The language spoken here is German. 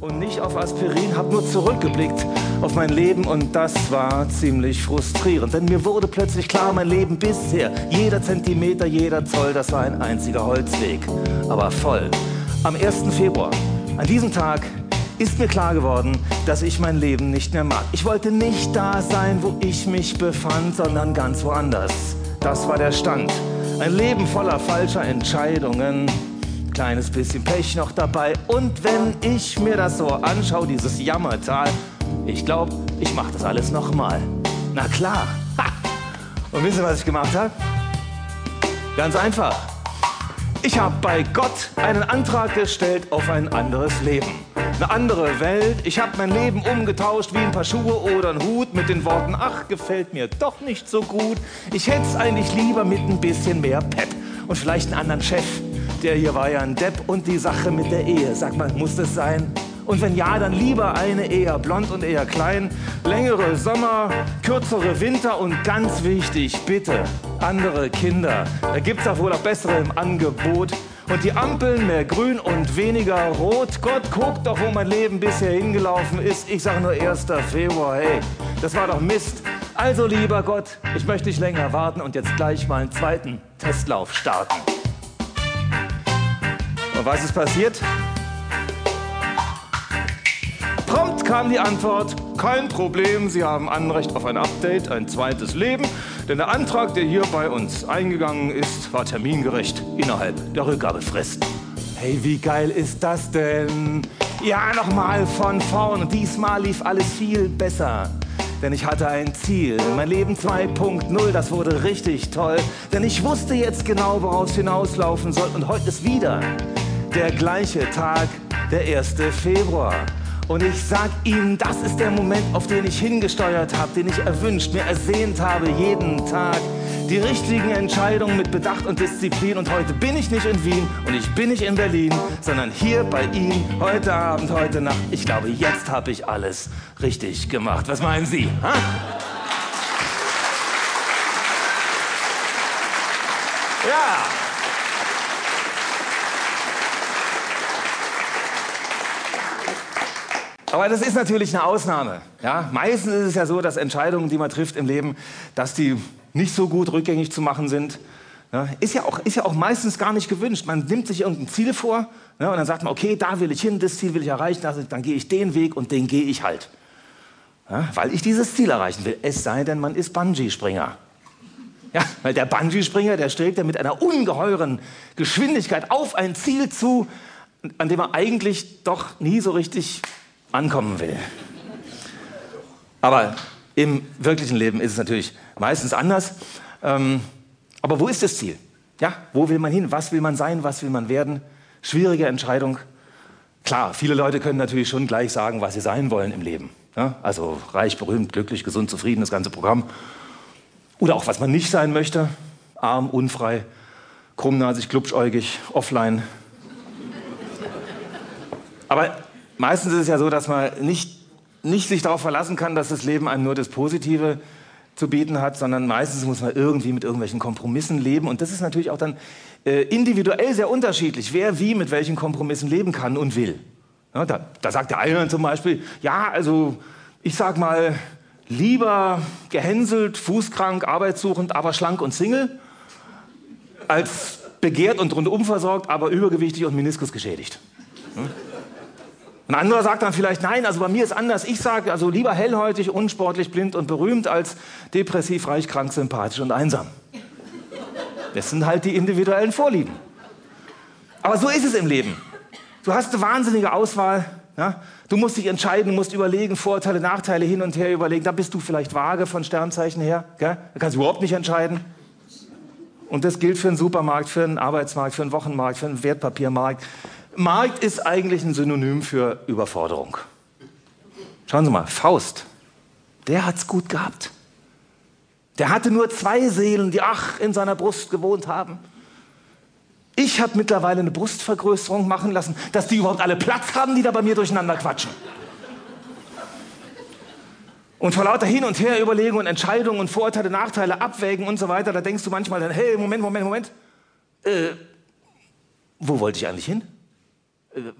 und nicht auf Aspirin, habe nur zurückgeblickt auf mein Leben und das war ziemlich frustrierend. Denn mir wurde plötzlich klar, mein Leben bisher, jeder Zentimeter, jeder Zoll, das war ein einziger Holzweg. Aber voll. Am 1. Februar, an diesem Tag, ist mir klar geworden, dass ich mein Leben nicht mehr mag. Ich wollte nicht da sein, wo ich mich befand, sondern ganz woanders. Das war der Stand. Ein Leben voller falscher Entscheidungen, kleines bisschen Pech noch dabei. Und wenn ich mir das so anschaue, dieses Jammertal, ich glaube, ich mache das alles nochmal. Na klar. Ha. Und wisst ihr, was ich gemacht habe? Ganz einfach. Ich habe bei Gott einen Antrag gestellt auf ein anderes Leben eine andere Welt. Ich habe mein Leben umgetauscht wie ein paar Schuhe oder ein Hut mit den Worten, ach, gefällt mir doch nicht so gut. Ich hätte es eigentlich lieber mit ein bisschen mehr Pep und vielleicht einen anderen Chef. Der hier war ja ein Depp und die Sache mit der Ehe. Sag mal, muss das sein? Und wenn ja, dann lieber eine eher blond und eher klein, längere Sommer, kürzere Winter und ganz wichtig, bitte, andere Kinder. Da gibt's doch wohl auch bessere im Angebot und die Ampeln mehr grün und weniger rot. Gott, guck doch, wo mein Leben bisher hingelaufen ist. Ich sage nur 1. Februar, hey, das war doch Mist. Also lieber Gott, ich möchte nicht länger warten und jetzt gleich mal einen zweiten Testlauf starten. Und was ist passiert? Prompt kam die Antwort, kein Problem, Sie haben Anrecht auf ein Update, ein zweites Leben. Denn der Antrag, der hier bei uns eingegangen ist, war termingerecht innerhalb der Rückgabefrist. Hey, wie geil ist das denn? Ja, nochmal von vorn. Diesmal lief alles viel besser. Denn ich hatte ein Ziel. Mein Leben 2.0, das wurde richtig toll. Denn ich wusste jetzt genau, woraus hinauslaufen soll. Und heute ist wieder der gleiche Tag, der 1. Februar. Und ich sag Ihnen, das ist der Moment, auf den ich hingesteuert habe, den ich erwünscht, mir ersehnt habe, jeden Tag. Die richtigen Entscheidungen mit Bedacht und Disziplin. Und heute bin ich nicht in Wien und ich bin nicht in Berlin, sondern hier bei Ihnen, heute Abend, heute Nacht. Ich glaube, jetzt habe ich alles richtig gemacht. Was meinen Sie? Ha? Ja. Aber das ist natürlich eine Ausnahme. Ja? Meistens ist es ja so, dass Entscheidungen, die man trifft im Leben, dass die nicht so gut rückgängig zu machen sind. Ja? Ist, ja auch, ist ja auch meistens gar nicht gewünscht. Man nimmt sich irgendein Ziel vor ja, und dann sagt man, okay, da will ich hin, das Ziel will ich erreichen, also dann gehe ich den Weg und den gehe ich halt. Ja? Weil ich dieses Ziel erreichen will. Es sei denn, man ist Bungee-Springer. Ja, weil der Bungee-Springer, der strebt ja mit einer ungeheuren Geschwindigkeit auf ein Ziel zu, an dem er eigentlich doch nie so richtig ankommen will. Aber im wirklichen Leben ist es natürlich meistens anders. Ähm, aber wo ist das Ziel? Ja, wo will man hin? Was will man sein? Was will man werden? Schwierige Entscheidung. Klar, viele Leute können natürlich schon gleich sagen, was sie sein wollen im Leben. Ja, also reich, berühmt, glücklich, gesund, zufrieden, das ganze Programm. Oder auch, was man nicht sein möchte. Arm, unfrei, krummnasig, glubschäugig, offline. Aber meistens ist es ja so, dass man nicht, nicht sich darauf verlassen kann, dass das Leben einem nur das Positive zu bieten hat, sondern meistens muss man irgendwie mit irgendwelchen Kompromissen leben. Und das ist natürlich auch dann äh, individuell sehr unterschiedlich, wer wie mit welchen Kompromissen leben kann und will. Ja, da, da sagt der eine zum Beispiel, ja, also ich sag mal, lieber gehänselt, fußkrank, arbeitssuchend, aber schlank und Single, als begehrt und rundum versorgt, aber übergewichtig und Meniskus geschädigt. Ein anderer sagt dann vielleicht, nein, also bei mir ist anders. Ich sage also lieber hellhäutig, unsportlich, blind und berühmt als depressiv, reich, krank, sympathisch und einsam. Das sind halt die individuellen Vorlieben. Aber so ist es im Leben. Du hast eine wahnsinnige Auswahl. Ja? Du musst dich entscheiden, musst überlegen, Vorteile, Nachteile hin und her überlegen. Da bist du vielleicht vage von Sternzeichen her. Gell? Da kannst du überhaupt nicht entscheiden. Und das gilt für einen Supermarkt, für einen Arbeitsmarkt, für einen Wochenmarkt, für einen Wertpapiermarkt. Markt ist eigentlich ein Synonym für Überforderung. Schauen Sie mal, Faust, der hat's gut gehabt. Der hatte nur zwei Seelen, die ach in seiner Brust gewohnt haben. Ich habe mittlerweile eine Brustvergrößerung machen lassen, dass die überhaupt alle Platz haben, die da bei mir durcheinander quatschen. Und vor lauter Hin und Her überlegen und Entscheidungen und Vorurteile, Nachteile abwägen und so weiter, da denkst du manchmal dann, hey, Moment, Moment, Moment, äh, wo wollte ich eigentlich hin? the,